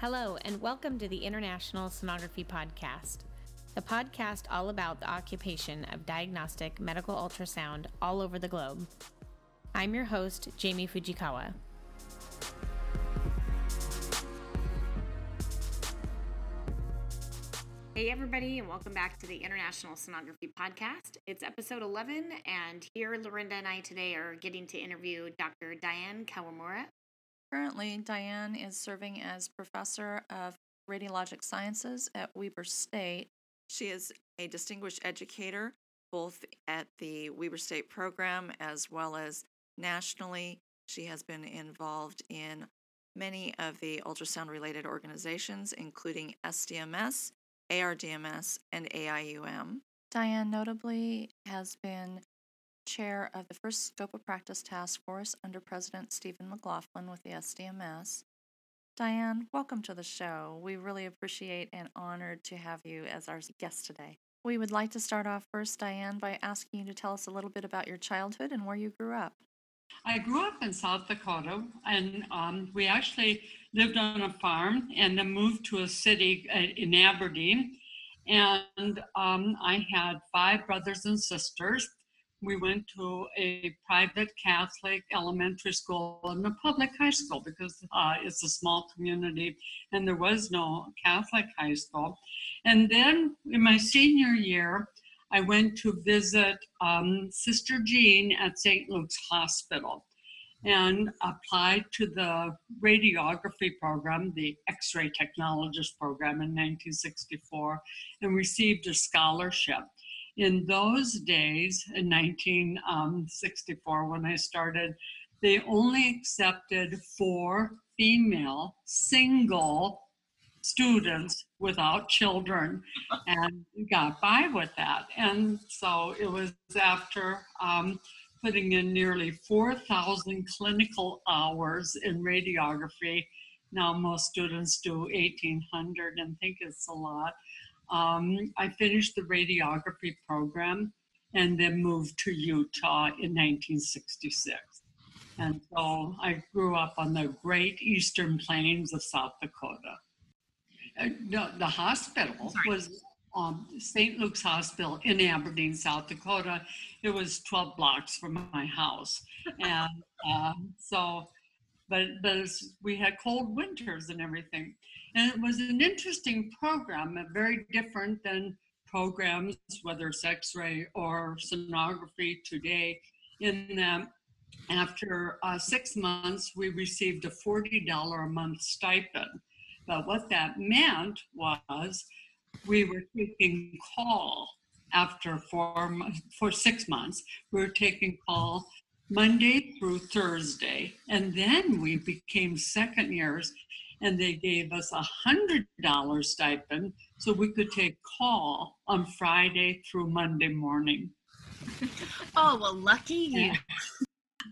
Hello, and welcome to the International Sonography Podcast, the podcast all about the occupation of diagnostic medical ultrasound all over the globe. I'm your host, Jamie Fujikawa. Hey, everybody, and welcome back to the International Sonography Podcast. It's episode 11, and here Lorinda and I today are getting to interview Dr. Diane Kawamura. Currently, Diane is serving as professor of radiologic sciences at Weber State. She is a distinguished educator both at the Weber State program as well as nationally. She has been involved in many of the ultrasound related organizations, including SDMS, ARDMS, and AIUM. Diane notably has been chair of the first Scope of Practice Task Force under President Stephen McLaughlin with the SDMS. Diane, welcome to the show. We really appreciate and honored to have you as our guest today. We would like to start off first, Diane, by asking you to tell us a little bit about your childhood and where you grew up. I grew up in South Dakota, and um, we actually lived on a farm and then moved to a city uh, in Aberdeen. And um, I had five brothers and sisters. We went to a private Catholic elementary school and a public high school because uh, it's a small community and there was no Catholic high school. And then in my senior year, I went to visit um, Sister Jean at St. Luke's Hospital and applied to the radiography program, the X ray technologist program in 1964, and received a scholarship. In those days, in 1964, when I started, they only accepted four female single students without children and got by with that. And so it was after um, putting in nearly 4,000 clinical hours in radiography. Now, most students do 1,800 and think it's a lot. Um, I finished the radiography program and then moved to Utah in 1966. And so I grew up on the great eastern plains of South Dakota. Uh, no, the hospital Sorry. was um, St. Luke's Hospital in Aberdeen, South Dakota. It was 12 blocks from my house. And um, so, but, but it's- we had cold winters and everything. And it was an interesting program, very different than programs, whether it's x ray or sonography today, in that after uh, six months, we received a $40 a month stipend. But what that meant was we were taking call after four for six months. We were taking call Monday through Thursday, and then we became second years, and they gave us a hundred dollar stipend so we could take call on Friday through Monday morning. Oh, well, lucky you. Yeah.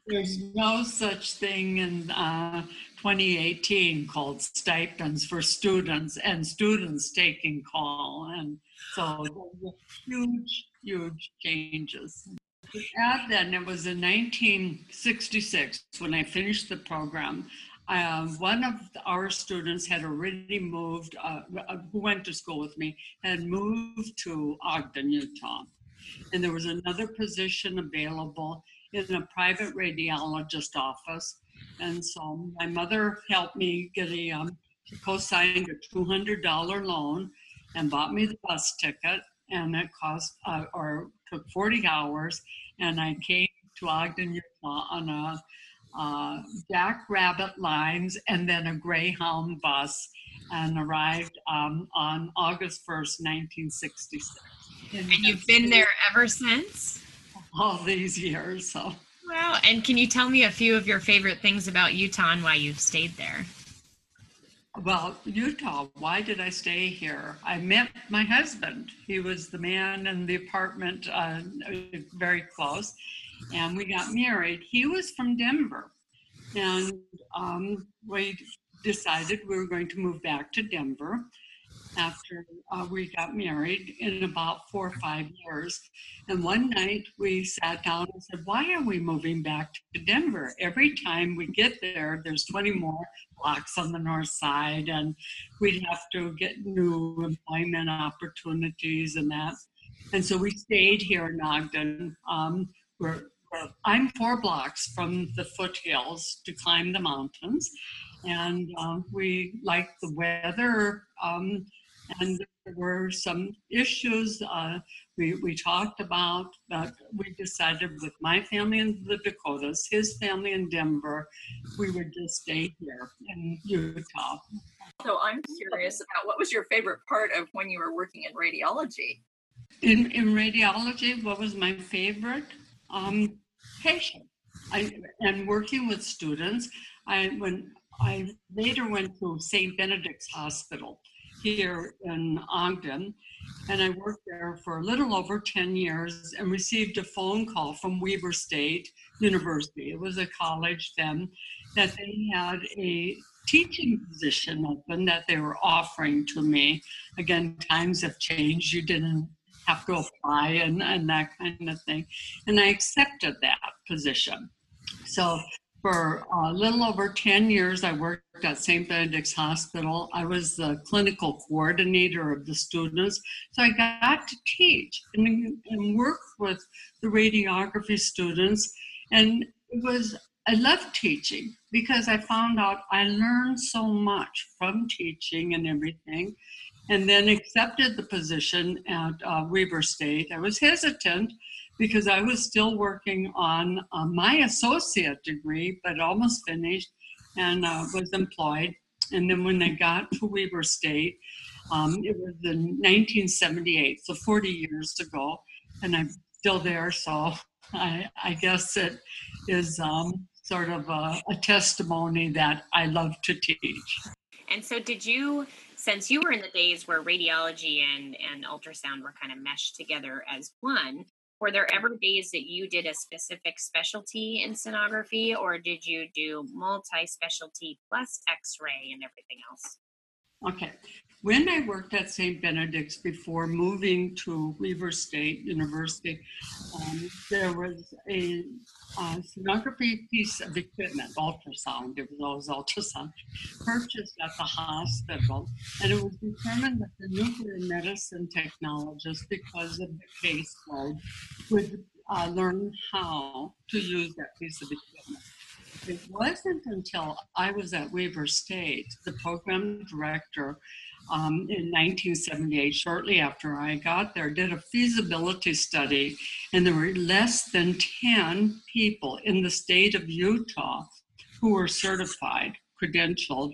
There's no such thing in uh, 2018 called stipends for students and students taking call. And so huge, huge changes. At then, it was in 1966 when I finished the program. Uh, one of our students had already moved, uh, uh, who went to school with me, had moved to Ogden, Utah. And there was another position available in a private radiologist office. And so my mother helped me get a, um, she co-signed a $200 loan and bought me the bus ticket. And it cost, uh, or took 40 hours. And I came to Ogden, Utah on a uh, jackrabbit lines and then a Greyhound bus and arrived um, on August 1st, 1966. And you've been there ever since? all these years. So Wow. And can you tell me a few of your favorite things about Utah and why you've stayed there? Well, Utah, why did I stay here? I met my husband. He was the man in the apartment, uh, very close, and we got married. He was from Denver, and um, we decided we were going to move back to Denver. after uh, we got married in about four or five years. And one night we sat down and said, Why are we moving back to Denver? Every time we get there, there's 20 more blocks on the north side, and we'd have to get new employment opportunities and that. And so we stayed here in Ogden. Um, we're, we're, I'm four blocks from the foothills to climb the mountains and uh, we liked the weather. Um, and there were some issues uh, we, we talked about, but we decided with my family in the Dakotas, his family in Denver, we would just stay here in Utah. So I'm curious about what was your favorite part of when you were working in radiology? In, in radiology, what was my favorite? Um, patient. I, and working with students. I when I later went to St. Benedict's Hospital here in Ogden, and I worked there for a little over 10 years and received a phone call from Weber State University. It was a college then that they had a teaching position open that they were offering to me. Again, times have changed. You didn't have to apply and, and that kind of thing. And I accepted that position. So for a little over 10 years, I worked at St. Benedict's Hospital. I was the clinical coordinator of the students. So I got to teach and, and work with the radiography students. And it was, I loved teaching because I found out I learned so much from teaching and everything. And then accepted the position at uh, Weber State. I was hesitant because I was still working on uh, my associate degree, but almost finished and uh, was employed. And then when I got to Weber State, um, it was in 1978, so 40 years ago, and I'm still there. So I, I guess it is um, sort of a, a testimony that I love to teach. And so, did you, since you were in the days where radiology and, and ultrasound were kind of meshed together as one, were there ever days that you did a specific specialty in sonography or did you do multi-specialty plus x-ray and everything else okay when i worked at st benedict's before moving to weber state university um, there was a sonography piece of equipment, ultrasound, it was always ultrasound, purchased at the hospital. And it was determined that the nuclear medicine technologist, because of the caseload, would uh, learn how to use that piece of equipment. It wasn't until I was at Weber State, the program director um, in 1978, shortly after I got there, did a feasibility study, and there were less than 10 people in the state of Utah who were certified, credentialed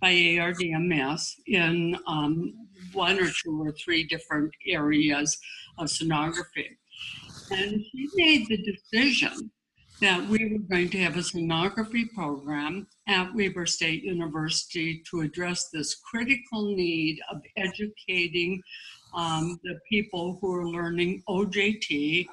by ARDMS in um, one or two or three different areas of sonography. And he made the decision that we were going to have a sonography program at Weber State University to address this critical need of educating um, the people who are learning OJT.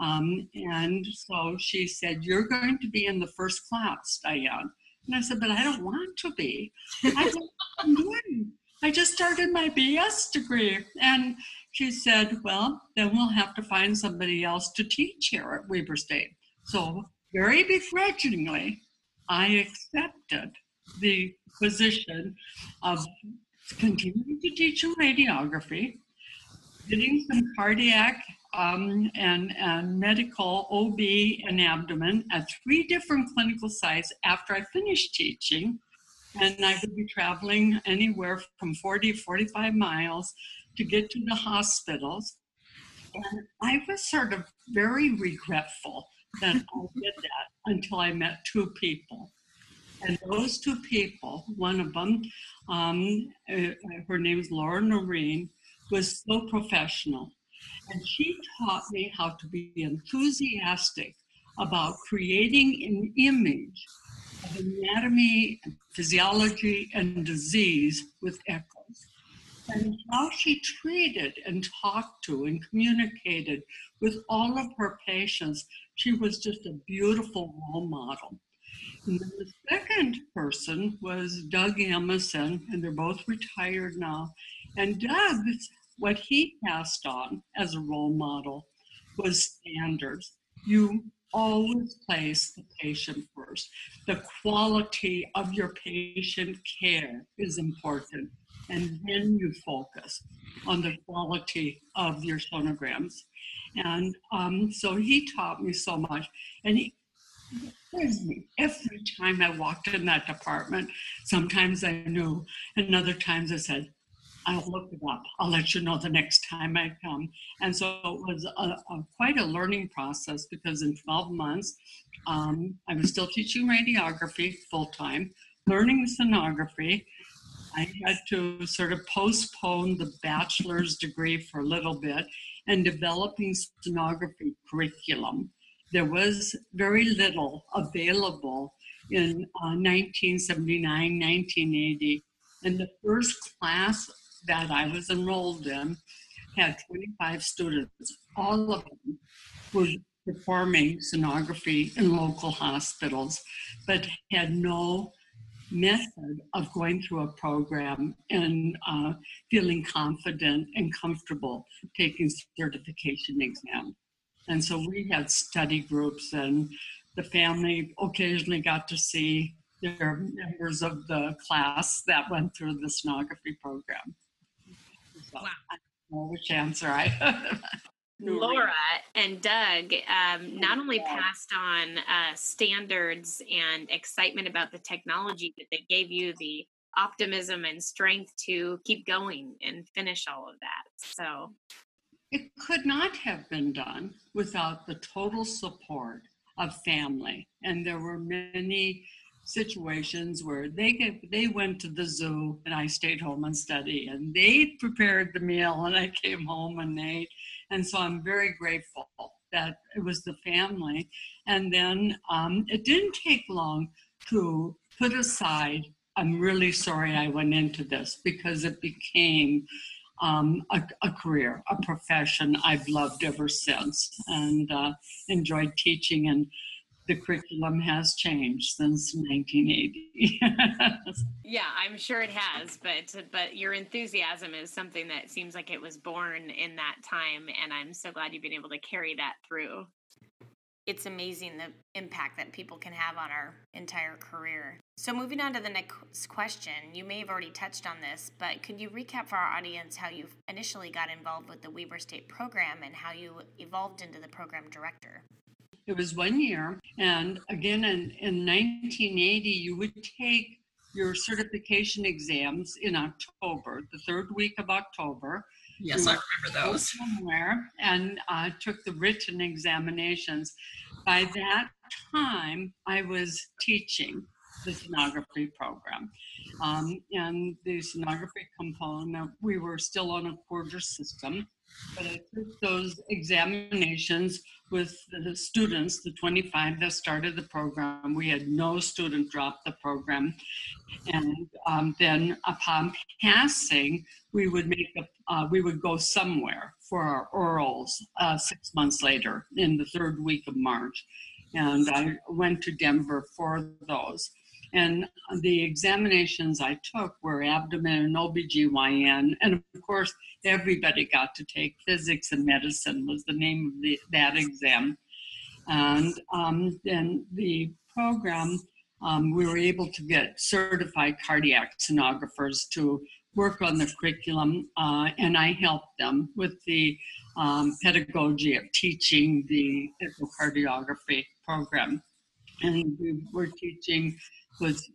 Um, and so she said, You're going to be in the first class, Diane. And I said, But I don't want to be. I I'm doing. I just started my BS degree. And she said, Well, then we'll have to find somebody else to teach here at Weber State. So, very begrudgingly, I accepted the position of continuing to teach in radiography, getting some cardiac um, and, and medical OB and abdomen at three different clinical sites after I finished teaching. And I would be traveling anywhere from 40 45 miles to get to the hospitals. And I was sort of very regretful that I did that until I met two people. And those two people, one of them, um, uh, her name is Laura Noreen, was so professional. And she taught me how to be enthusiastic about creating an image of anatomy, physiology, and disease with echoes. And how she treated and talked to and communicated with all of her patients she was just a beautiful role model. And then the second person was Doug Emerson, and they're both retired now. And Doug, what he passed on as a role model was standards. You always place the patient first. The quality of your patient care is important. And then you focus on the quality of your sonograms. And um, so he taught me so much. And he, me every time I walked in that department. Sometimes I knew, and other times I said, I'll look it up. I'll let you know the next time I come. And so it was a, a, quite a learning process because in 12 months, um, I was still teaching radiography full time, learning sonography. I had to sort of postpone the bachelor's degree for a little bit and developing sonography curriculum. There was very little available in uh, 1979, 1980. And the first class that I was enrolled in had 25 students. All of them were performing sonography in local hospitals, but had no method of going through a program and uh, feeling confident and comfortable taking certification exam. And so we had study groups, and the family occasionally got to see their members of the class that went through the sonography program. So wow. I don't know which answer I. Laura and Doug um, not only passed on uh, standards and excitement about the technology, but they gave you the optimism and strength to keep going and finish all of that. So it could not have been done without the total support of family. And there were many situations where they get, they went to the zoo and I stayed home and studied and they prepared the meal and I came home and ate. And so I'm very grateful that it was the family. And then um, it didn't take long to put aside, I'm really sorry I went into this because it became um, a, a, career, a profession I've loved ever since and uh, enjoyed teaching and the curriculum has changed since 1980. yeah, I'm sure it has, but but your enthusiasm is something that seems like it was born in that time, and I'm so glad you've been able to carry that through. It's amazing the impact that people can have on our entire career. So, moving on to the next question, you may have already touched on this, but could you recap for our audience how you initially got involved with the Weber State program and how you evolved into the program director? It was one year. And again, in, in 1980, you would take your certification exams in October, the third week of October. Yes, I remember those. Somewhere and uh, took the written examinations. By that time, I was teaching the sonography program. Um, and the sonography component, we were still on a quarter system, but I took those examinations with the students, the 25 that started the program. We had no student drop the program. And um, then upon passing, we would make a, uh, we would go somewhere for our orals uh, six months later in the third week of March. And I went to Denver for those. And the examinations I took were abdomen and OBGYN. And of course, everybody got to take physics and medicine was the name of the, that exam. And um, then the program, um, we were able to get certified cardiac sonographers to work on the curriculum, uh, and I helped them with the um, pedagogy of teaching the echocardiography program. And we were teaching was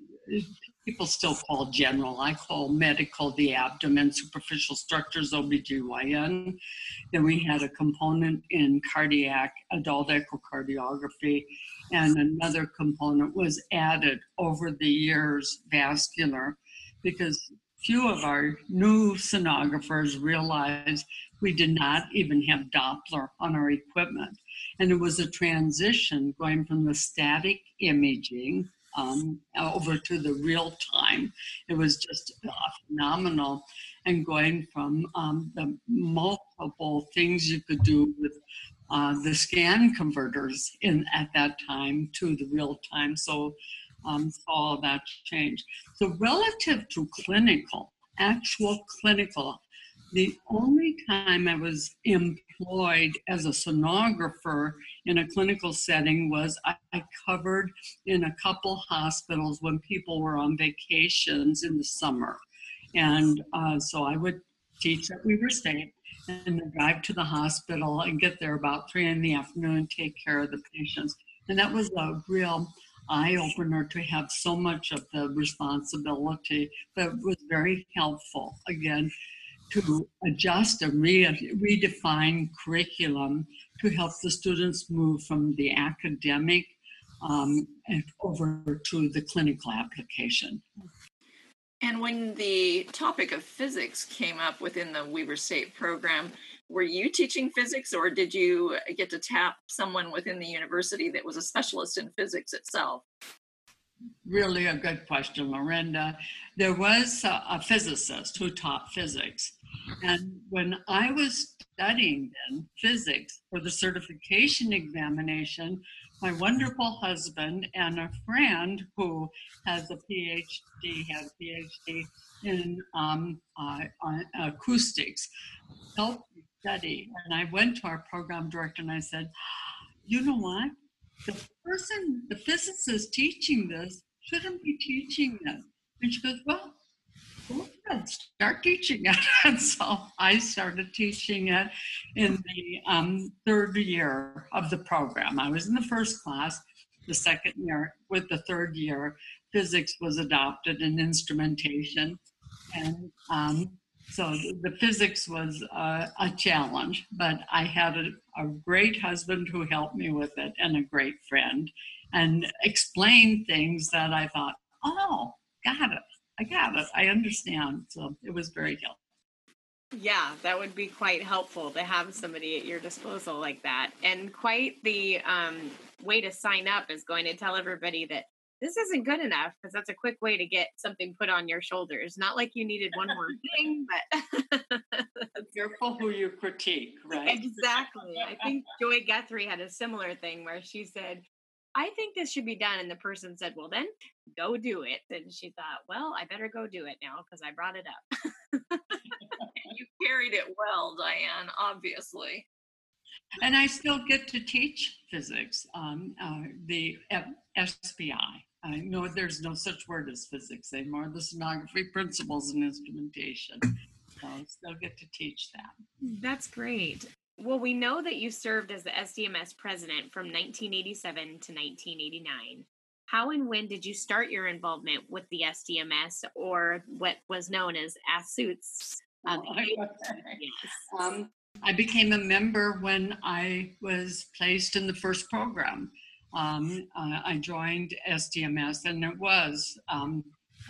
people still call general. I call medical the abdomen, superficial structures, OBGYN. Then we had a component in cardiac, adult echocardiography, and another component was added over the years, vascular, because few of our new sonographers realized we did not even have Doppler on our equipment. And it was a transition going from the static imaging um, over to the real time. It was just uh, phenomenal. And going from um, the multiple things you could do with uh, the scan converters in at that time to the real time. So um, all that change. So relative to clinical, actual clinical, The only time I was employed as a sonographer in a clinical setting was I, I covered in a couple hospitals when people were on vacations in the summer. And uh, so I would teach at Weber State and then drive to the hospital and get there about three in the afternoon and take care of the patients. And that was a real eye opener to have so much of the responsibility, but was very helpful again to adjust and re- redefine curriculum to help the students move from the academic um, over to the clinical application. And when the topic of physics came up within the Weber State program, were you teaching physics or did you get to tap someone within the university that was a specialist in physics itself? Really a good question, Miranda. There was a, a physicist who taught physics. And when I was studying then physics for the certification examination, my wonderful husband and a friend who has a PhD, has a PhD in um, uh, acoustics, helped me study. And I went to our program director and I said, you know what? The person, the physicist teaching this shouldn't be teaching this. And she goes, well, start teaching it. And so I started teaching it in the um, third year of the program. I was in the first class, the second year, with the third year, physics was adopted in instrumentation. And um, so the physics was uh, a challenge, but I had a, a great husband who helped me with it and a great friend and explained things that I thought, oh, got it. I got it. I understand. So it was very helpful. Yeah, that would be quite helpful to have somebody at your disposal like that. And quite the um, way to sign up is going to tell everybody that this isn't good enough because that's a quick way to get something put on your shoulders. Not like you needed one more thing, but careful who you critique, right? Exactly. I think Joy Guthrie had a similar thing where she said, I think this should be done. And the person said, Well, then go do it. And she thought, Well, I better go do it now because I brought it up. you carried it well, Diane, obviously. And I still get to teach physics, um, uh, the SPI. I know there's no such word as physics anymore, the sonography principles and instrumentation. So I still get to teach that. That's great. Well, we know that you served as the SDMS president from 1987 to 1989. How and when did you start your involvement with the SDMS or what was known as ASUTS? Um, yes. um, I became a member when I was placed in the first program. Um, uh, I joined SDMS, and it was um,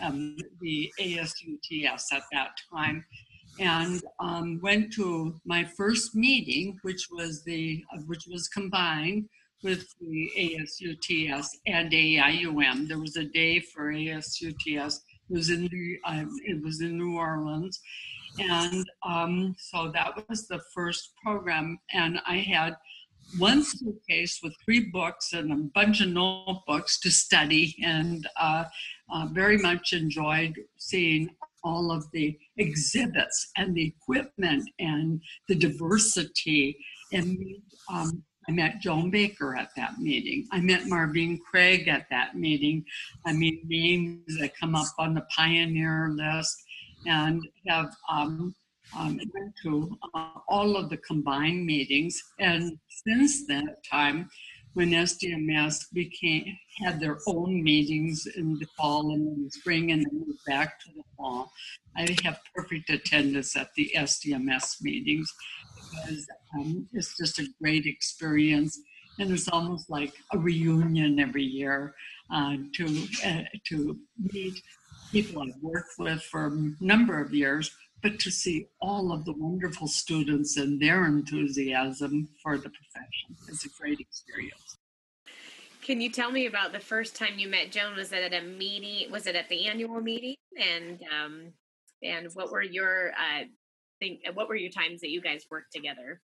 um, the ASUTS at that time and um, went to my first meeting, which was the which was combined with the ASUTS and AIUM. There was a day for ASUTS. It was in the, uh, it was in New Orleans, and um, so that was the first program. And I had one suitcase with three books and a bunch of notebooks to study, and uh, uh, very much enjoyed seeing all of the exhibits and the equipment and the diversity. And um, I met Joan Baker at that meeting. I met Marvine Craig at that meeting. I mean, names that come up on the pioneer list and have um, um, went to uh, all of the combined meetings. And since that time, when SDMS became had their own meetings in the fall and in the spring and then moved back to the fall. I have perfect attendance at the SDMS meetings because um, it's just a great experience and it's almost like a reunion every year uh, to uh, to meet people I've worked with for a number of years, but to see all of the wonderful students and their enthusiasm for the profession. It's a great experience. Can you tell me about the first time you met Joan? Was it at a meeting? Was it at the annual meeting? And um, and what were your uh, think? What were your times that you guys worked together?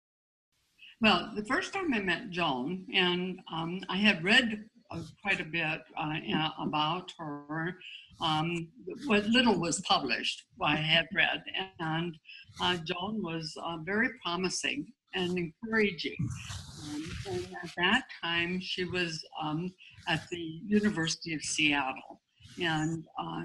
Well, the first time I met Joan, and um, I had read uh, quite a bit uh, about her. Um, what little was published, I had read, and uh, Joan was uh, very promising and encouraging. Um, and at that time, she was um, at the University of Seattle and uh,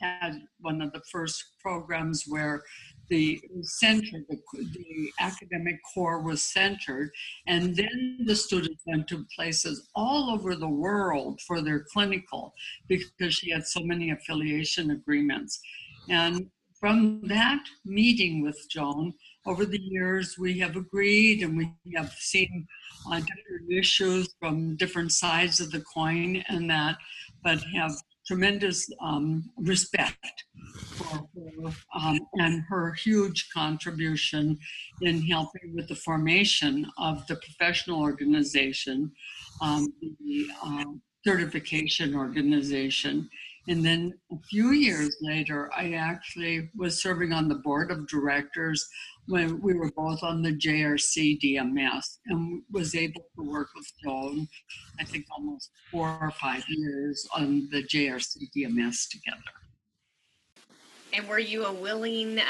had one of the first programs where the center, the, the, academic core was centered, and then the students went to places all over the world for their clinical because she had so many affiliation agreements. And from that meeting with Joan, over the years we have agreed and we have seen uh, different issues from different sides of the coin and that, but have tremendous um, respect for her um, and her huge contribution in helping with the formation of the professional organization, um, the uh, certification organization. And then a few years later, I actually was serving on the board of directors when we were both on the JRC DMS and was able to work with Joan, I think almost four or five years on the JRC DMS together. And were you a willing uh,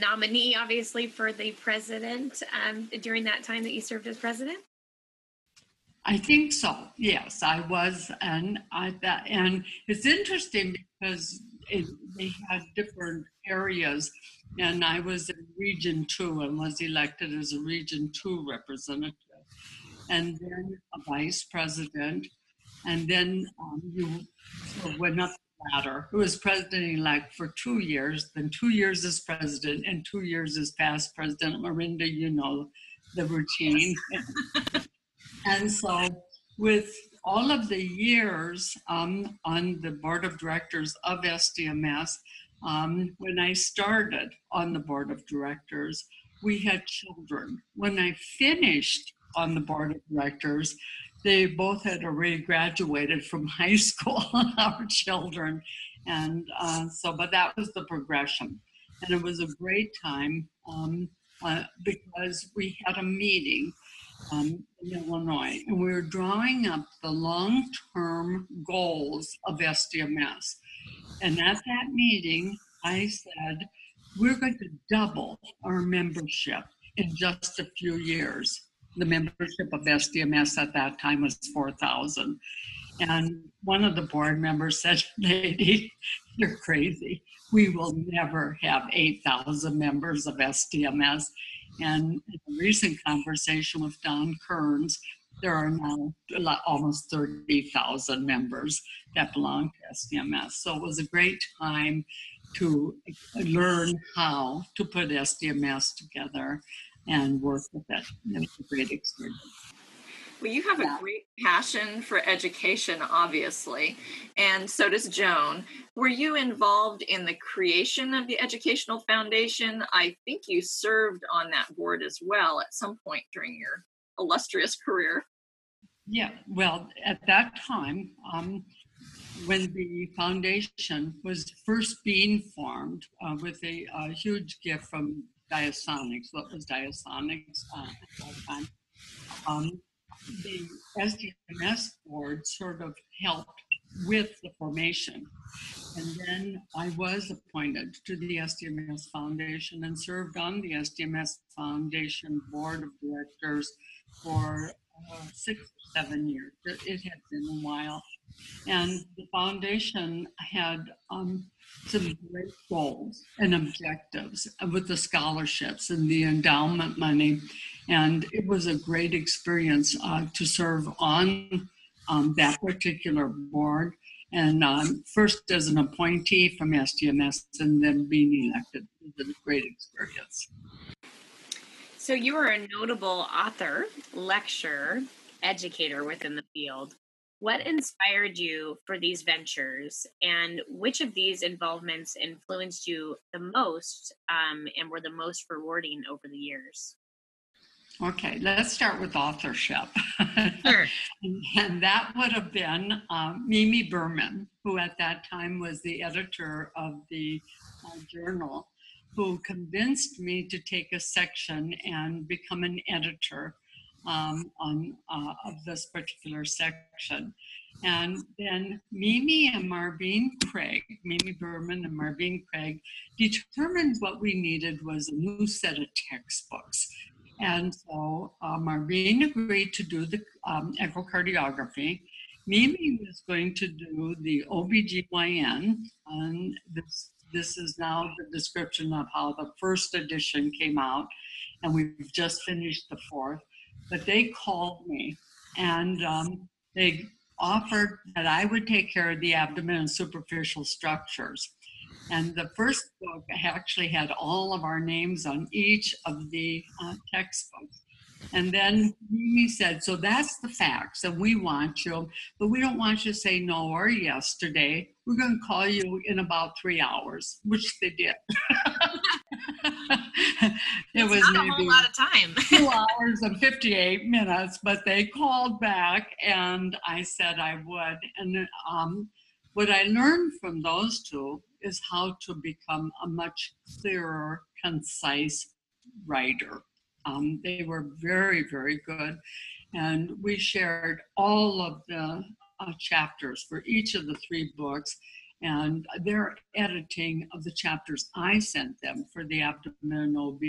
nominee, obviously, for the president um, during that time that you served as president? I think so. Yes, I was, and I and it's interesting because it, they had different areas and I was in Region 2 and was elected as a Region 2 representative. And then a vice president. And then um, you went up the ladder. Who was president elect for two years, then two years as president, and two years as past president. Marinda, you know the routine. and so, with all of the years um, on the board of directors of SDMS, um, when I started on the board of directors, we had children. When I finished on the board of directors, they both had already graduated from high school, our children. And uh, so, but that was the progression. And it was a great time um, uh, because we had a meeting um, in Illinois and we were drawing up the long term goals of SDMS. And at that meeting, I said, we're going to double our membership in just a few years. The membership of SDMS at that time was 4,000. And one of the board members said, Lady, you're crazy. We will never have 8,000 members of SDMS. And in a recent conversation with Don Kearns, there are now almost 30,000 members that belong to SDMS. So it was a great time to learn how to put SDMS together and work with it. It was a great experience. Well, you have a great passion for education, obviously, and so does Joan. Were you involved in the creation of the Educational Foundation? I think you served on that board as well at some point during your illustrious career. Yeah, well, at that time, um, when the foundation was first being formed uh, with a, a, huge gift from Diasonics, what was Diasonics uh, at that time, um, the SDMS board sort of helped with the formation. And then I was appointed to the SDMS Foundation and served on the SDMS Foundation board of directors for uh, six seven years. It, it had been a while. And the foundation had um, some great goals and objectives with the scholarships and the endowment money. And it was a great experience uh, to serve on um, that particular board. And um, first as an appointee from SDMS and then being elected. It was a great experience. So you are a notable author, lecturer, educator within the field. What inspired you for these ventures, and which of these involvements influenced you the most um, and were the most rewarding over the years? Okay, let's start with authorship. Sure. and that would have been um, Mimi Berman, who at that time was the editor of the uh, journal who convinced me to take a section and become an editor um, on uh, of this particular section. And then Mimi and Marvine Craig, Mimi Berman and Marvine Craig, determined what we needed was a new set of textbooks. And so uh, Marvine agreed to do the um, echocardiography. Mimi was going to do the OBGYN, and this, this is now the description of how the first edition came out, and we've just finished the fourth. But they called me and um, they offered that I would take care of the abdomen and superficial structures. And the first book actually had all of our names on each of the uh, textbooks. And then he said, So that's the facts, and we want you, but we don't want you to say no or yes today. We're going to call you in about three hours, which they did. it was maybe a whole lot of time. two hours and 58 minutes, but they called back and I said I would. And um, what I learned from those two is how to become a much clearer, concise writer. Um, they were very, very good. And we shared all of the uh, chapters for each of the three books and their editing of the chapters I sent them for the abdomen OB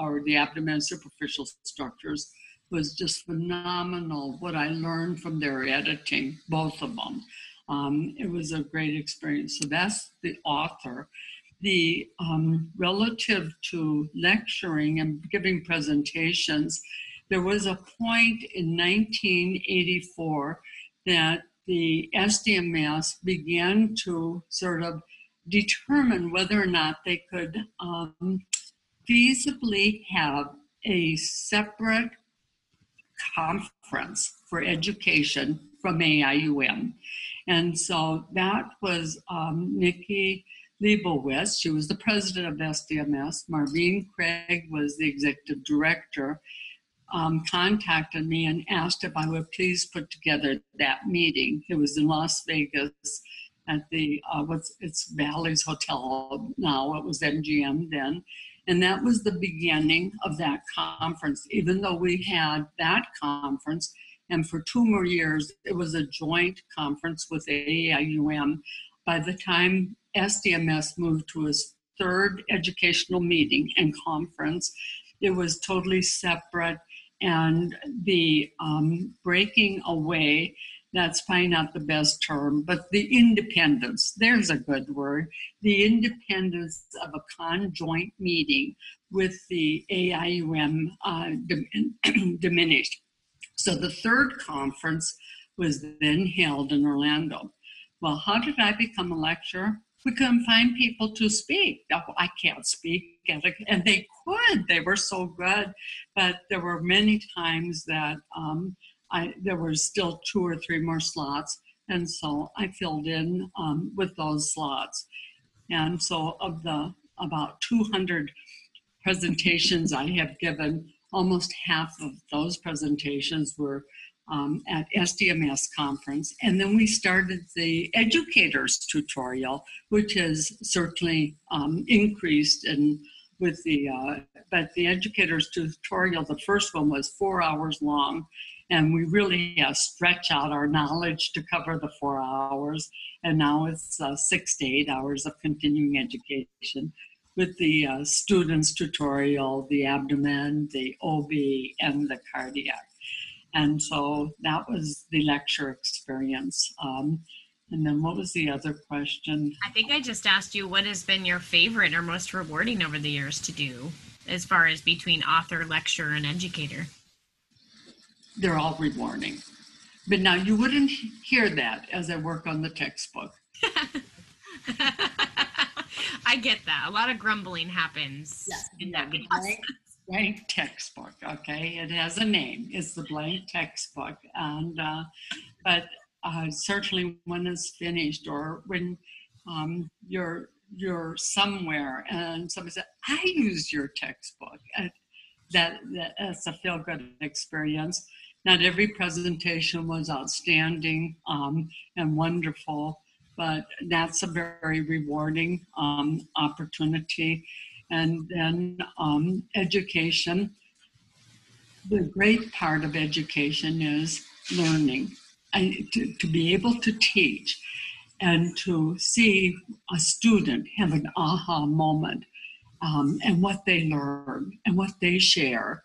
or the abdomen superficial structures was just phenomenal. What I learned from their editing, both of them, um, it was a great experience. So that's the author. The um, relative to lecturing and giving presentations, there was a point in 1984 that the SDMS began to sort of determine whether or not they could um, feasibly have a separate conference for education from AIUM. And so that was um, Nikki Leibowitz. She was the president of SDMS. Marvine Craig was the executive director um, contacted me and asked if I would please put together that meeting. It was in Las Vegas at the uh, what's it's Bally's Hotel now. It was MGM then, and that was the beginning of that conference. Even though we had that conference, and for two more years it was a joint conference with AIUM. By the time SDMS moved to its third educational meeting and conference, it was totally separate and the um, breaking away that's probably not the best term, but the independence, there's a good word, the independence of a conjoint meeting with the AIUM uh, diminished. So the third conference was then held in Orlando. Well, how did I become a lecturer? we couldn't find people to speak. I can't speak, and they could. They were so good, but there were many times that um, I there were still two or three more slots, and so I filled in um, with those slots. And so, of the about 200 presentations I have given, almost half of those presentations were um, at SDMS conference. And then we started the educators tutorial, which has certainly um, increased and with the, uh, but the educators tutorial, the first one was four hours long. And we really uh, stretch out our knowledge to cover the four hours. And now it's uh, six to eight hours of continuing education with the uh, students tutorial, the abdomen, the OB, and the cardiac. And so that was the lecture experience. Um, and then what was the other question? I think I just asked you what has been your favorite or most rewarding over the years to do as far as between author, lecturer, and educator. They're all rewarding. But now you wouldn't hear that as I work on the textbook. I get that. A lot of grumbling happens in that process blank textbook. Okay, it has a name. It's the blank textbook, and uh, but uh, certainly when it's finished or when um, you're you're somewhere and somebody said, "I used your textbook," and that, that that's a feel good experience. Not every presentation was outstanding um, and wonderful, but that's a very rewarding um, opportunity and then um, education. the great part of education is learning and to, to be able to teach and to see a student have an aha moment um, and what they learn and what they share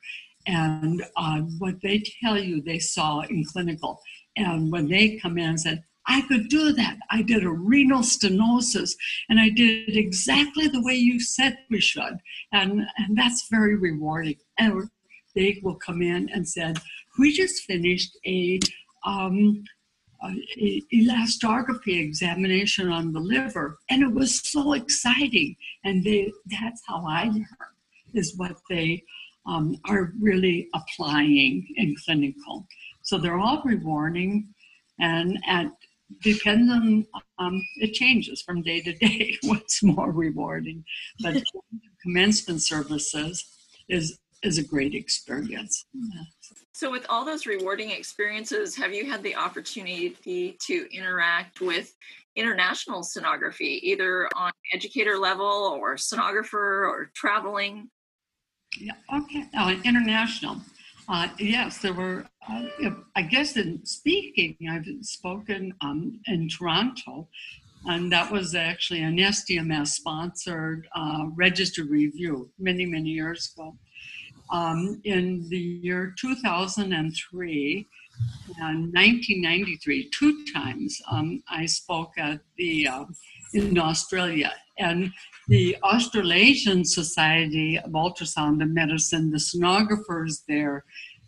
and uh, what they tell you they saw in clinical. And when they come in and said, I could do that. I did a renal stenosis and I did exactly the way you said we should. And, and that's very rewarding. And they will come in and said, we just finished a, um, a elastography examination on the liver and it was so exciting. And they, that's how I learn is what they um, are really applying in clinical. So they're all rewarding and at depends on um, it changes from day to day what's more rewarding. But commencement services is is a great experience. So with all those rewarding experiences have you had the opportunity to interact with international sonography either on educator level or sonographer or traveling yeah, okay. Uh, international. Uh, yes, there were, uh, I guess, in speaking, I've spoken um, in Toronto, and that was actually an SDMS sponsored uh, registry review many, many years ago. Um, in the year 2003 and 1993, two times, um, I spoke at the uh, in Australia and the Australasian Society of Ultrasound and Medicine, the sonographers there,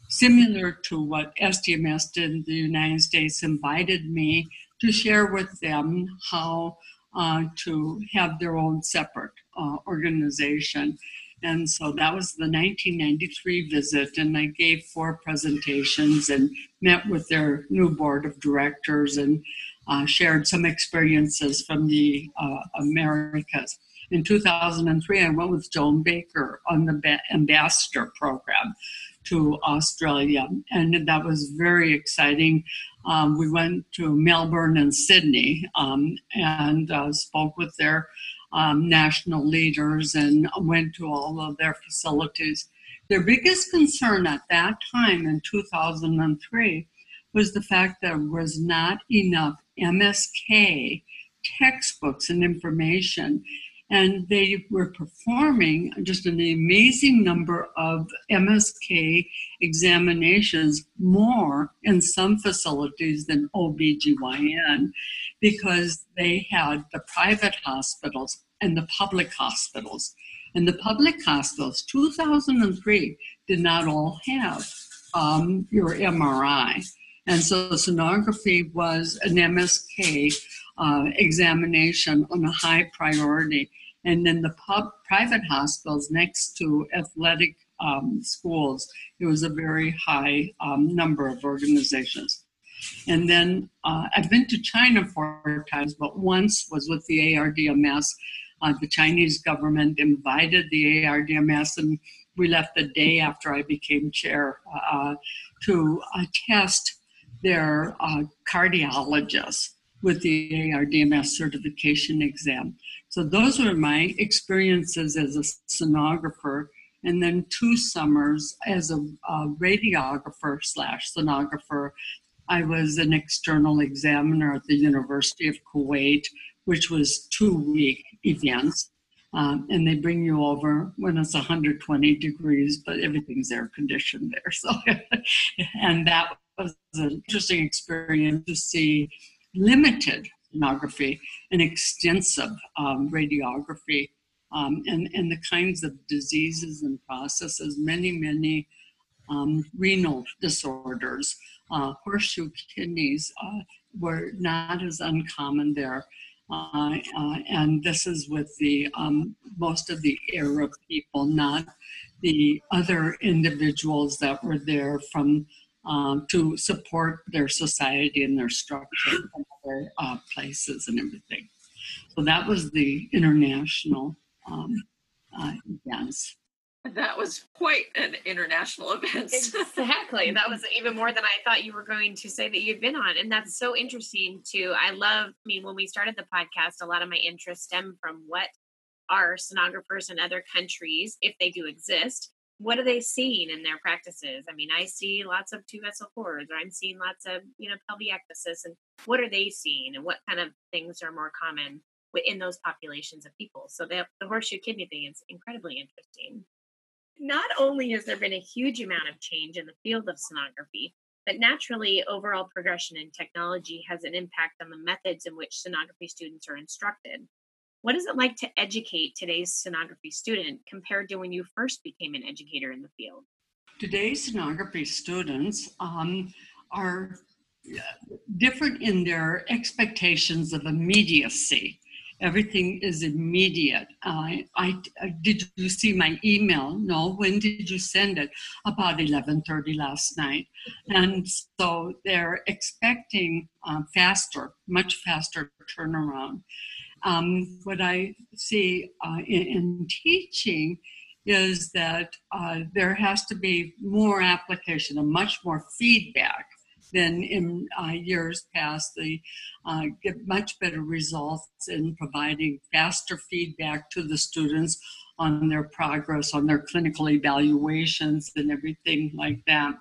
similar to what SDMS did in the United States, invited me to share with them how uh, to have their own separate uh, organization. And so that was the 1993 visit, and I gave four presentations and met with their new board of directors and uh, shared some experiences from the uh, Americas. In 2003, I went with Joan Baker on the ambassador program to Australia, and that was very exciting. Um, we went to Melbourne and Sydney um, and uh, spoke with their um, national leaders and went to all of their facilities. Their biggest concern at that time in 2003 was the fact that there was not enough MSK textbooks and information. And they were performing just an amazing number of MSK examinations, more in some facilities than OBGYN, because they had the private hospitals and the public hospitals. And the public hospitals, 2003, did not all have um, your MRI. And so sonography was an MSK uh, examination on a high priority. And then the pub, private hospitals next to athletic um, schools, it was a very high um, number of organizations. And then uh, I've been to China four times, but once was with the ARDMS. Uh, the Chinese government invited the ARDMS, and we left the day after I became chair uh, to test their uh, cardiologists with the ARDMS certification exam. So those were my experiences as a sonographer. And then two summers as a, a radiographer slash sonographer, I was an external examiner at the University of Kuwait, which was two week events. Um, and they bring you over when it's 120 degrees, but everything's air conditioned there. So, and that was an interesting experience to see limited sonography and extensive um, radiography um, and, and the kinds of diseases and processes, many, many um, renal disorders. Uh, horseshoe kidneys uh, were not as uncommon there. Uh, uh and this is with the um, most of the Arab people, not the other individuals that were there from um, to support their society and their structure and other uh, places and everything. So that was the international um, uh, events. That was quite an international event. exactly. That was even more than I thought you were going to say that you'd been on. And that's so interesting too. I love, I mean, when we started the podcast, a lot of my interest stem from what are sonographers in other countries, if they do exist, what are they seeing in their practices? I mean, I see lots of two vessel cords, or I'm seeing lots of you know pelviectasis, and what are they seeing, and what kind of things are more common within those populations of people? So the, the horseshoe kidney thing is incredibly interesting. Not only has there been a huge amount of change in the field of sonography, but naturally, overall progression in technology has an impact on the methods in which sonography students are instructed. What is it like to educate today's sonography student compared to when you first became an educator in the field? Today's sonography students um, are uh, different in their expectations of immediacy everything is immediate. I, I, did you see my email? No. When did you send it? About 11:30 last night, and so they're expecting uh, faster, much faster turnaround. Um, what I see uh, in, in, teaching is that uh, there has to be more application and much more feedback than in uh, years past. They uh, get much better results in providing faster feedback to the students on their progress, on their clinical evaluations, and everything like that.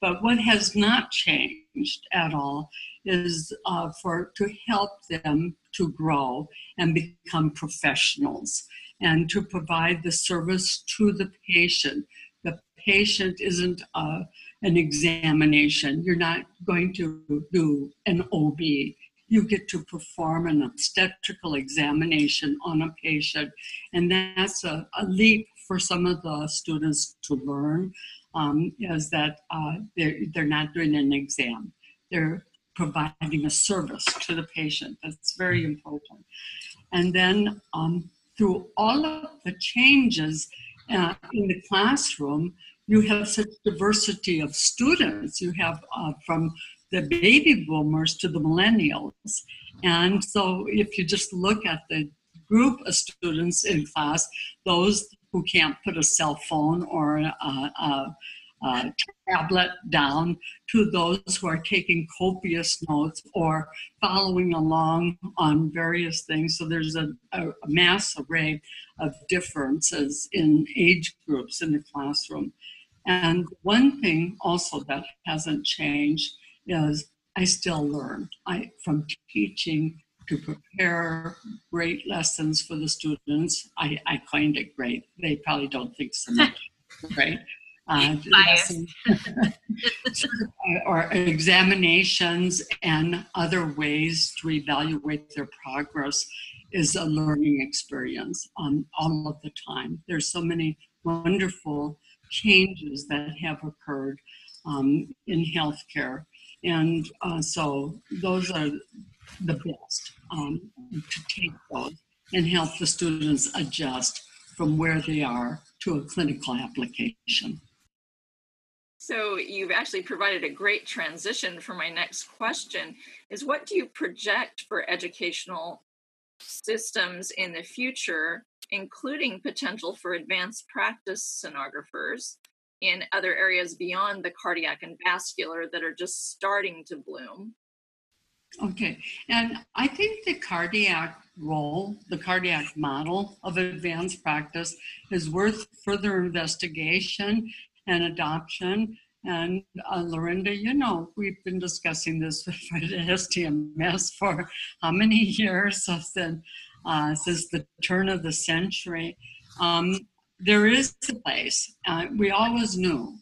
But what has not changed at all is uh, for to help them to grow and become professionals and to provide the service to the patient. The patient isn't a an examination. You're not going to do an OB. You get to perform an obstetrical examination on a patient, and that's a, a leap for some of the students to learn. Um, is that uh, they're, they're not doing an exam. They're providing a service to the patient. That's very important. And then um, through all of the changes uh, in the classroom, you have such diversity of students. You have uh, from the baby boomers to the millennials. And so if you just look at the group of students in class, those who can't put a cell phone or a, a, a tablet down, to those who are taking copious notes or following along on various things. So there's a, a mass array of differences in age groups in the classroom. And one thing also that hasn't changed is I still learn. I from teaching to prepare great lessons for the students. I, I find it great. They probably don't think so much, right? Uh, or examinations and other ways to evaluate their progress is a learning experience um, all of the time. There's so many wonderful changes that have occurred um, in healthcare. And uh, so those are the best um, to take those and help the students adjust from where they are to a clinical application. So you've actually provided a great transition for my next question is what do you project for educational systems in the future including potential for advanced practice sonographers in other areas beyond the cardiac and vascular that are just starting to bloom. Okay, and I think the cardiac role, the cardiac model of advanced practice is worth further investigation and adoption. And uh, Lorinda, you know, we've been discussing this with SDMS for how many years? Since uh, since the turn of the century. Um, there is a place. Uh, we always knew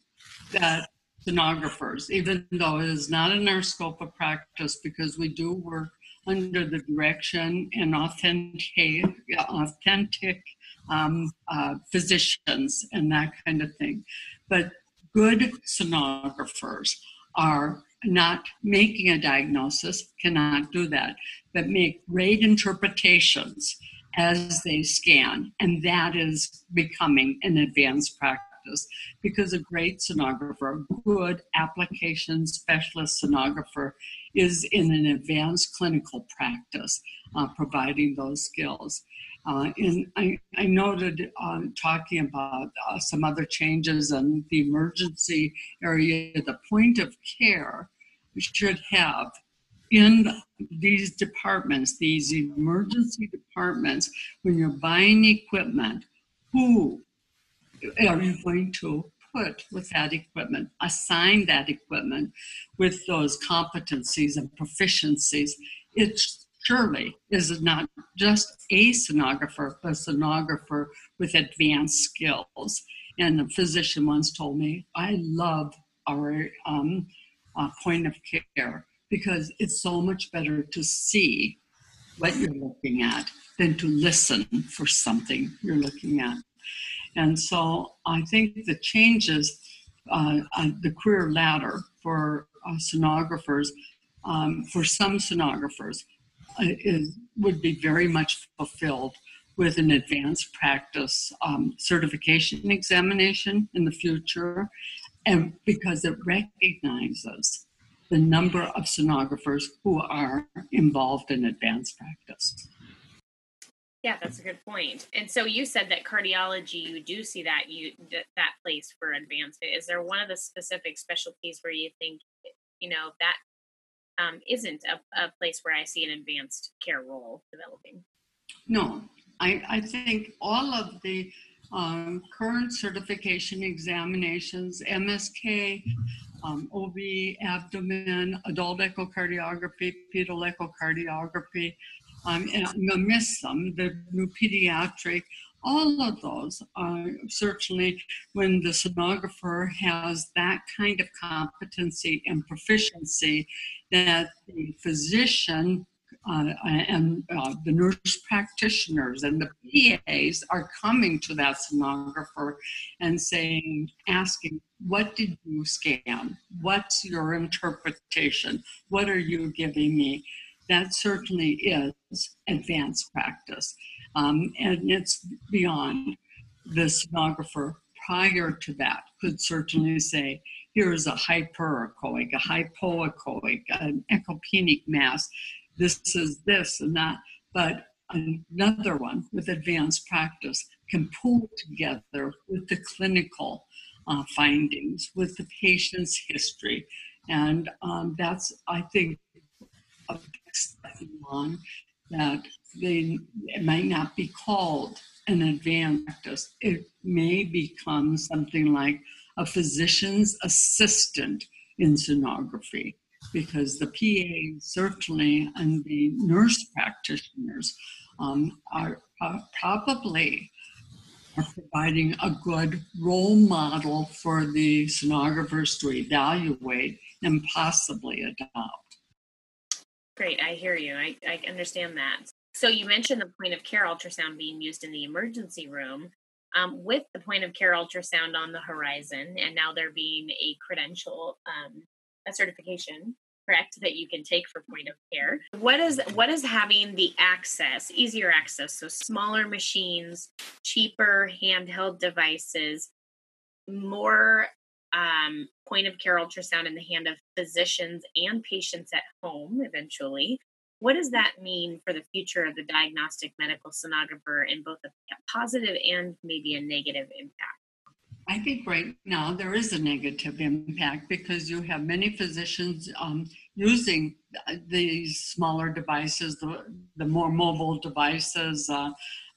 that sonographers, even though it is not in our scope of practice, because we do work under the direction and authentic, authentic um, uh, physicians and that kind of thing. But good sonographers are not making a diagnosis, cannot do that, but make great interpretations as they scan. And that is becoming an advanced practice because a great sonographer, a good application specialist sonographer, is in an advanced clinical practice, uh, providing those skills. Uh, and I, I noted uh, talking about uh, some other changes in the emergency area, the point of care should have in these departments, these emergency departments, when you're buying equipment, who are you going to put with that equipment, assign that equipment with those competencies and proficiencies? It surely is not just a sonographer, but a sonographer with advanced skills. And a physician once told me, I love our um, uh, point of care because it's so much better to see what you're looking at than to listen for something you're looking at. And so I think the changes, uh, uh, the career ladder for uh, sonographers, um, for some sonographers, is, would be very much fulfilled with an advanced practice um, certification examination in the future, and because it recognizes the number of sonographers who are involved in advanced practice. Yeah, that's a good point. And so you said that cardiology, you do see that you that, that place for advancement. Is there one of the specific specialties where you think, you know, that um, isn't a, a place where I see an advanced care role developing? No, I, I think all of the um, current certification examinations, MSK, um, OB, abdomen, adult echocardiography, fetal echocardiography, um, and I'm going to miss some, the new pediatric, all of those are certainly when the sonographer has that kind of competency and proficiency that the physician uh, and uh, the nurse practitioners and the PAs are coming to that sonographer and saying, asking, What did you scan? What's your interpretation? What are you giving me? That certainly is advanced practice. Um, and it's beyond the sonographer prior to that could certainly say, here's a hyperechoic, a hypoechoic, an echopenic mass this is this and that. But another one with advanced practice can pull together with the clinical uh, findings, with the patient's history. And um, that's, I think, a big step along that they, it might not be called an advanced practice. It may become something like a physician's assistant in sonography because the PA certainly and the nurse practitioners um, are, are probably are providing a good role model for the sonographers to evaluate and possibly adopt. Great, I hear you. I, I understand that. So you mentioned the point of care ultrasound being used in the emergency room. Um, with the point of care ultrasound on the horizon, and now there being a credential, um, a certification correct that you can take for point of care what is what is having the access easier access so smaller machines cheaper handheld devices more um, point of care ultrasound in the hand of physicians and patients at home eventually what does that mean for the future of the diagnostic medical sonographer in both a positive and maybe a negative impact I think right now there is a negative impact because you have many physicians um, using these smaller devices, the, the more mobile devices. Uh,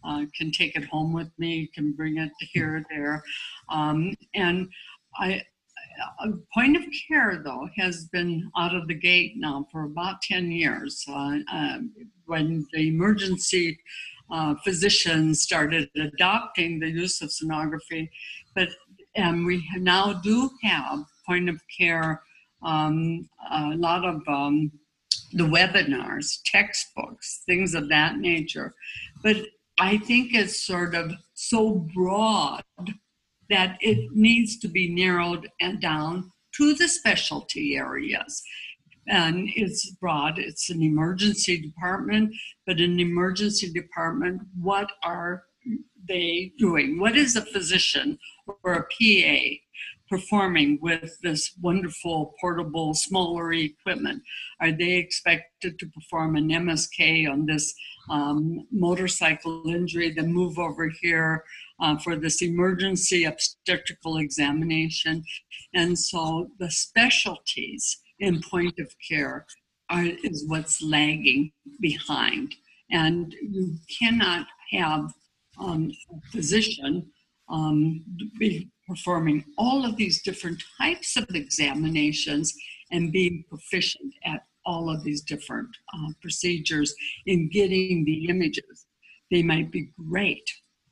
uh, can take it home with me, can bring it here there. Um, and I, a point of care, though, has been out of the gate now for about 10 years. Uh, um, when the emergency uh, physicians started adopting the use of sonography, but and we now do have point of care, um, a lot of um, the webinars, textbooks, things of that nature. But I think it's sort of so broad that it needs to be narrowed and down to the specialty areas. And it's broad, it's an emergency department, but an emergency department, what are they doing? What is a physician or a PA performing with this wonderful portable smaller equipment? Are they expected to perform an MSK on this um, motorcycle injury, then move over here uh, for this emergency obstetrical examination? And so the specialties in point of care are, is what's lagging behind. And you cannot have um, physician um, be performing all of these different types of examinations and being proficient at all of these different uh, procedures in getting the images. They might be great.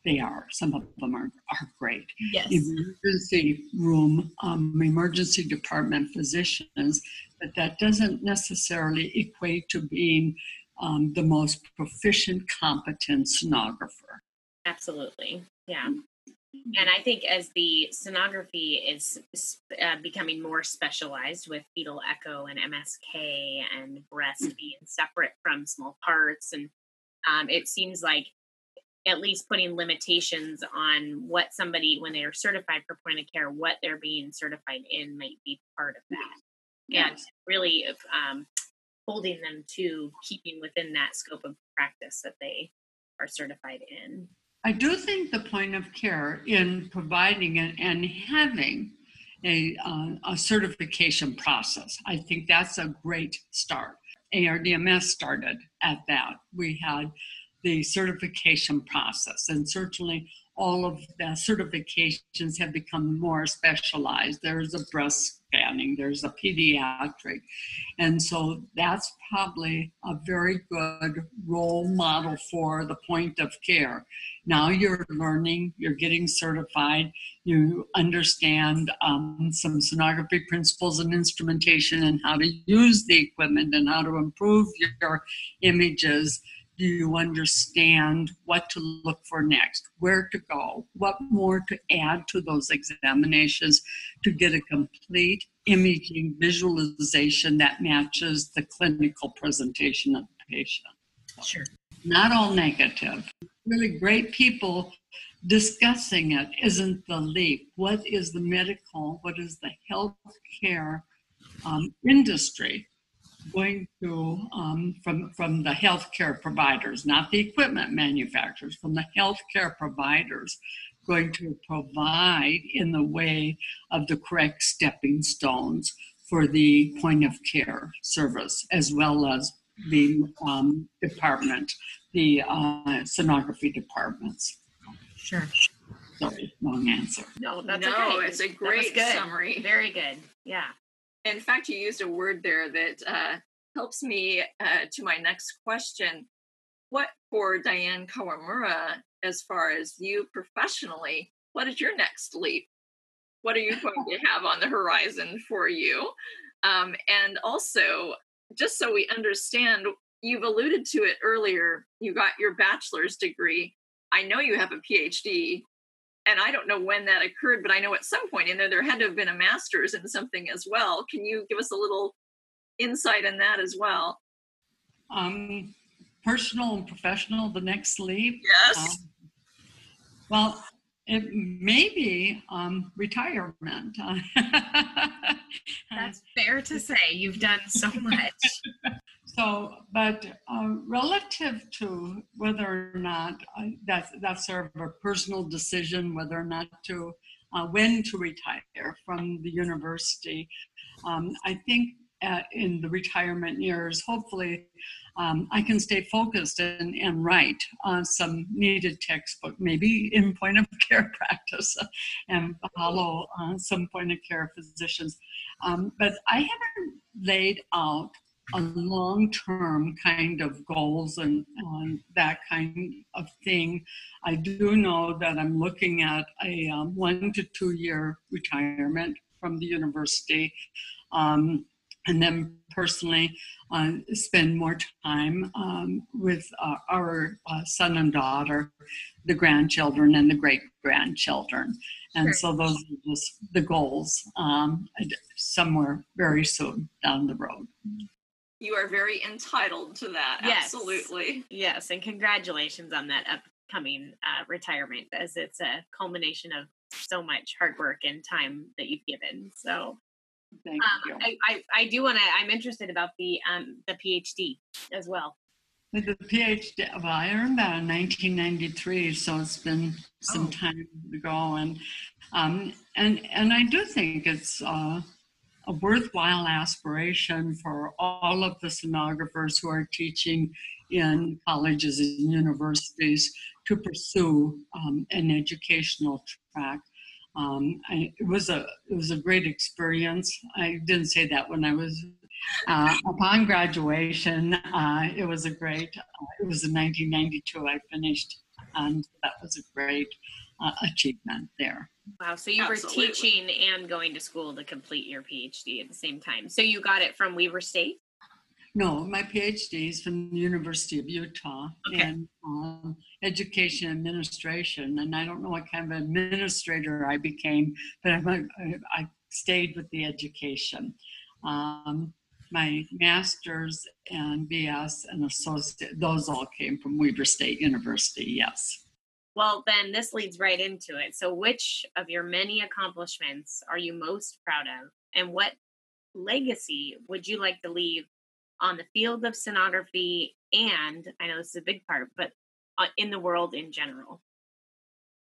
They are. Some of them are, are great. Yes. Emergency room, um, emergency department physicians, but that doesn't necessarily equate to being um, the most proficient, competent sonographer. Absolutely. Yeah. And I think as the sonography is uh, becoming more specialized with fetal echo and MSK and breast being separate from small parts, and um, it seems like at least putting limitations on what somebody, when they are certified for point of care, what they're being certified in might be part of that. And really um, holding them to keeping within that scope of practice that they are certified in. I do think the point of care in providing and, and having a, uh, a certification process, I think that's a great start. ARDMS started at that. We had the certification process, and certainly all of the certifications have become more specialized. There's a breast there's a pediatric. And so that's probably a very good role model for the point of care. Now you're learning, you're getting certified, you understand um, some sonography principles and instrumentation and how to use the equipment and how to improve your images do you understand what to look for next, where to go, what more to add to those examinations to get a complete imaging visualization that matches the clinical presentation of the patient? Sure. Not all negative. Really great people discussing it isn't the leap. What is the medical, what is the healthcare um, industry going to um, from from the healthcare providers, not the equipment manufacturers, from the healthcare providers, going to provide in the way of the correct stepping stones for the point of care service, as well as the um, department, the uh, sonography departments. Sure. Sorry, long answer. No, that's no, okay. it's a great summary. Very good. Yeah in fact, you used a word there that uh, helps me uh, to my next question. What for Diane Kawamura, as far as you professionally, what is your next leap? What are you going to have on the horizon for you? Um, and also, just so we understand, you've alluded to it earlier, you got your bachelor's degree. I know you have a PhD and I don't know when that occurred, but I know at some point in there there had to have been a master's in something as well. Can you give us a little insight in that as well? Um, personal and professional, the next leap. Yes. Um, well, it may be um, retirement. That's fair to say. You've done so much. So, but uh, relative to whether or not uh, that's that's sort of a personal decision, whether or not to uh, when to retire from the university, um, I think uh, in the retirement years, hopefully, um, I can stay focused and, and write uh, some needed textbook, maybe in point of care practice, and follow uh, some point of care physicians. Um, but I haven't laid out a long term kind of goals and on that kind of thing. I do know that I'm looking at a um, one to two year retirement from the university. Um, and then personally uh, spend more time um, with uh, our uh, son and daughter, the grandchildren and the great grandchildren. And sure. so those are just the goals um, somewhere very soon down the road you are very entitled to that. Yes. Absolutely. Yes, and congratulations on that upcoming uh, retirement, as it's a culmination of so much hard work and time that you've given. So, thank um, you. I, I, I do want to. I'm interested about the um, the PhD as well. With The PhD, well, I earned that in 1993, so it's been some oh. time ago, and um, and and I do think it's uh, a worthwhile aspiration for all of the sonographers who are teaching in colleges and universities to pursue um, an educational track. Um, I, it was a it was a great experience. I didn't say that when I was uh, upon graduation. Uh, it was a great. Uh, it was in 1992. I finished, and that was a great uh, achievement there. Wow! So you Absolutely. were teaching and going to school to complete your PhD at the same time. So you got it from Weber State. No, my PhD is from the University of Utah okay. in um, education administration, and I don't know what kind of administrator I became, but I, I stayed with the education. Um, my master's and BS and associate, those all came from Weber State University, yes. Well, then this leads right into it. So, which of your many accomplishments are you most proud of? And what legacy would you like to leave on the field of sonography and I know this is a big part, but uh, in the world in general.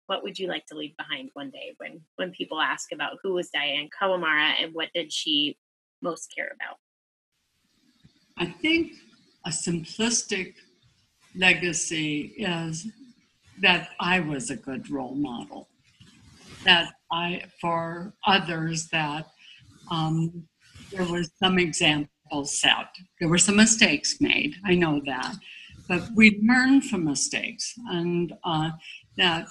What would you like to leave behind one day when when people ask about who was Diane Kawamura and what did she most care about? I think a simplistic legacy is that I was a good role model. That I, for others, that um, there was some example set. There were some mistakes made, I know that, but we learn from mistakes, and uh, that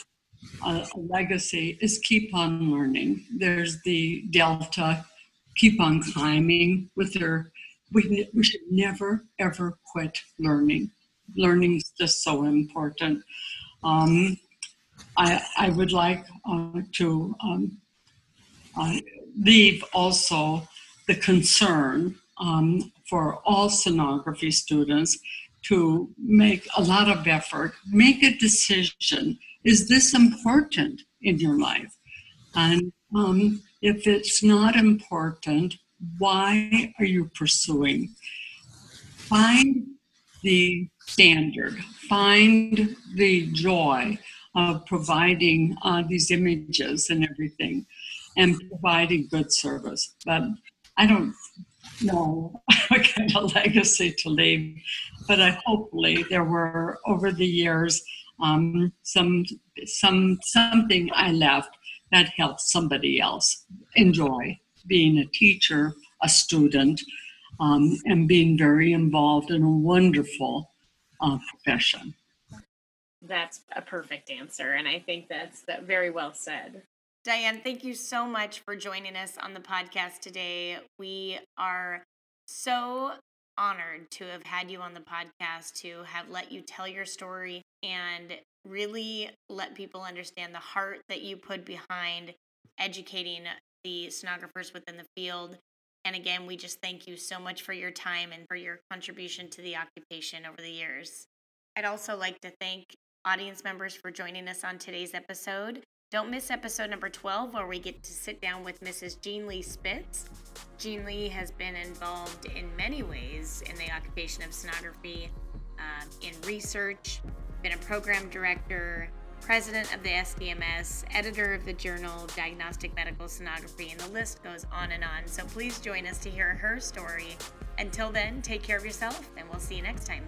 uh, a legacy is keep on learning. There's the delta, keep on climbing with their. We, we should never ever quit learning. Learning is just so important. Um, I, I would like uh, to um, uh, leave also the concern um, for all sonography students to make a lot of effort, make a decision. Is this important in your life? And um, if it's not important, why are you pursuing? Find the standard, find the joy of providing uh, these images and everything and providing good service. But I don't what kind of legacy to leave, but I hopefully there were over the years um, some some something I left that helped somebody else enjoy being a teacher, a student, um, and being very involved in a wonderful uh, profession. That's a perfect answer, and I think that's that very well said. Diane, thank you so much for joining us on the podcast today. We are so honored to have had you on the podcast, to have let you tell your story and really let people understand the heart that you put behind educating the sonographers within the field. And again, we just thank you so much for your time and for your contribution to the occupation over the years. I'd also like to thank audience members for joining us on today's episode. Don't miss episode number 12, where we get to sit down with Mrs. Jean Lea Spitz. Jean Lea has been involved in many ways in the occupation of sonography, uh, in research, been a program director, president of the SDMS, editor of the journal Diagnostic Medical Sonography, and the list goes on and on. So please join us to hear her story. Until then, take care of yourself, and we'll see you next time.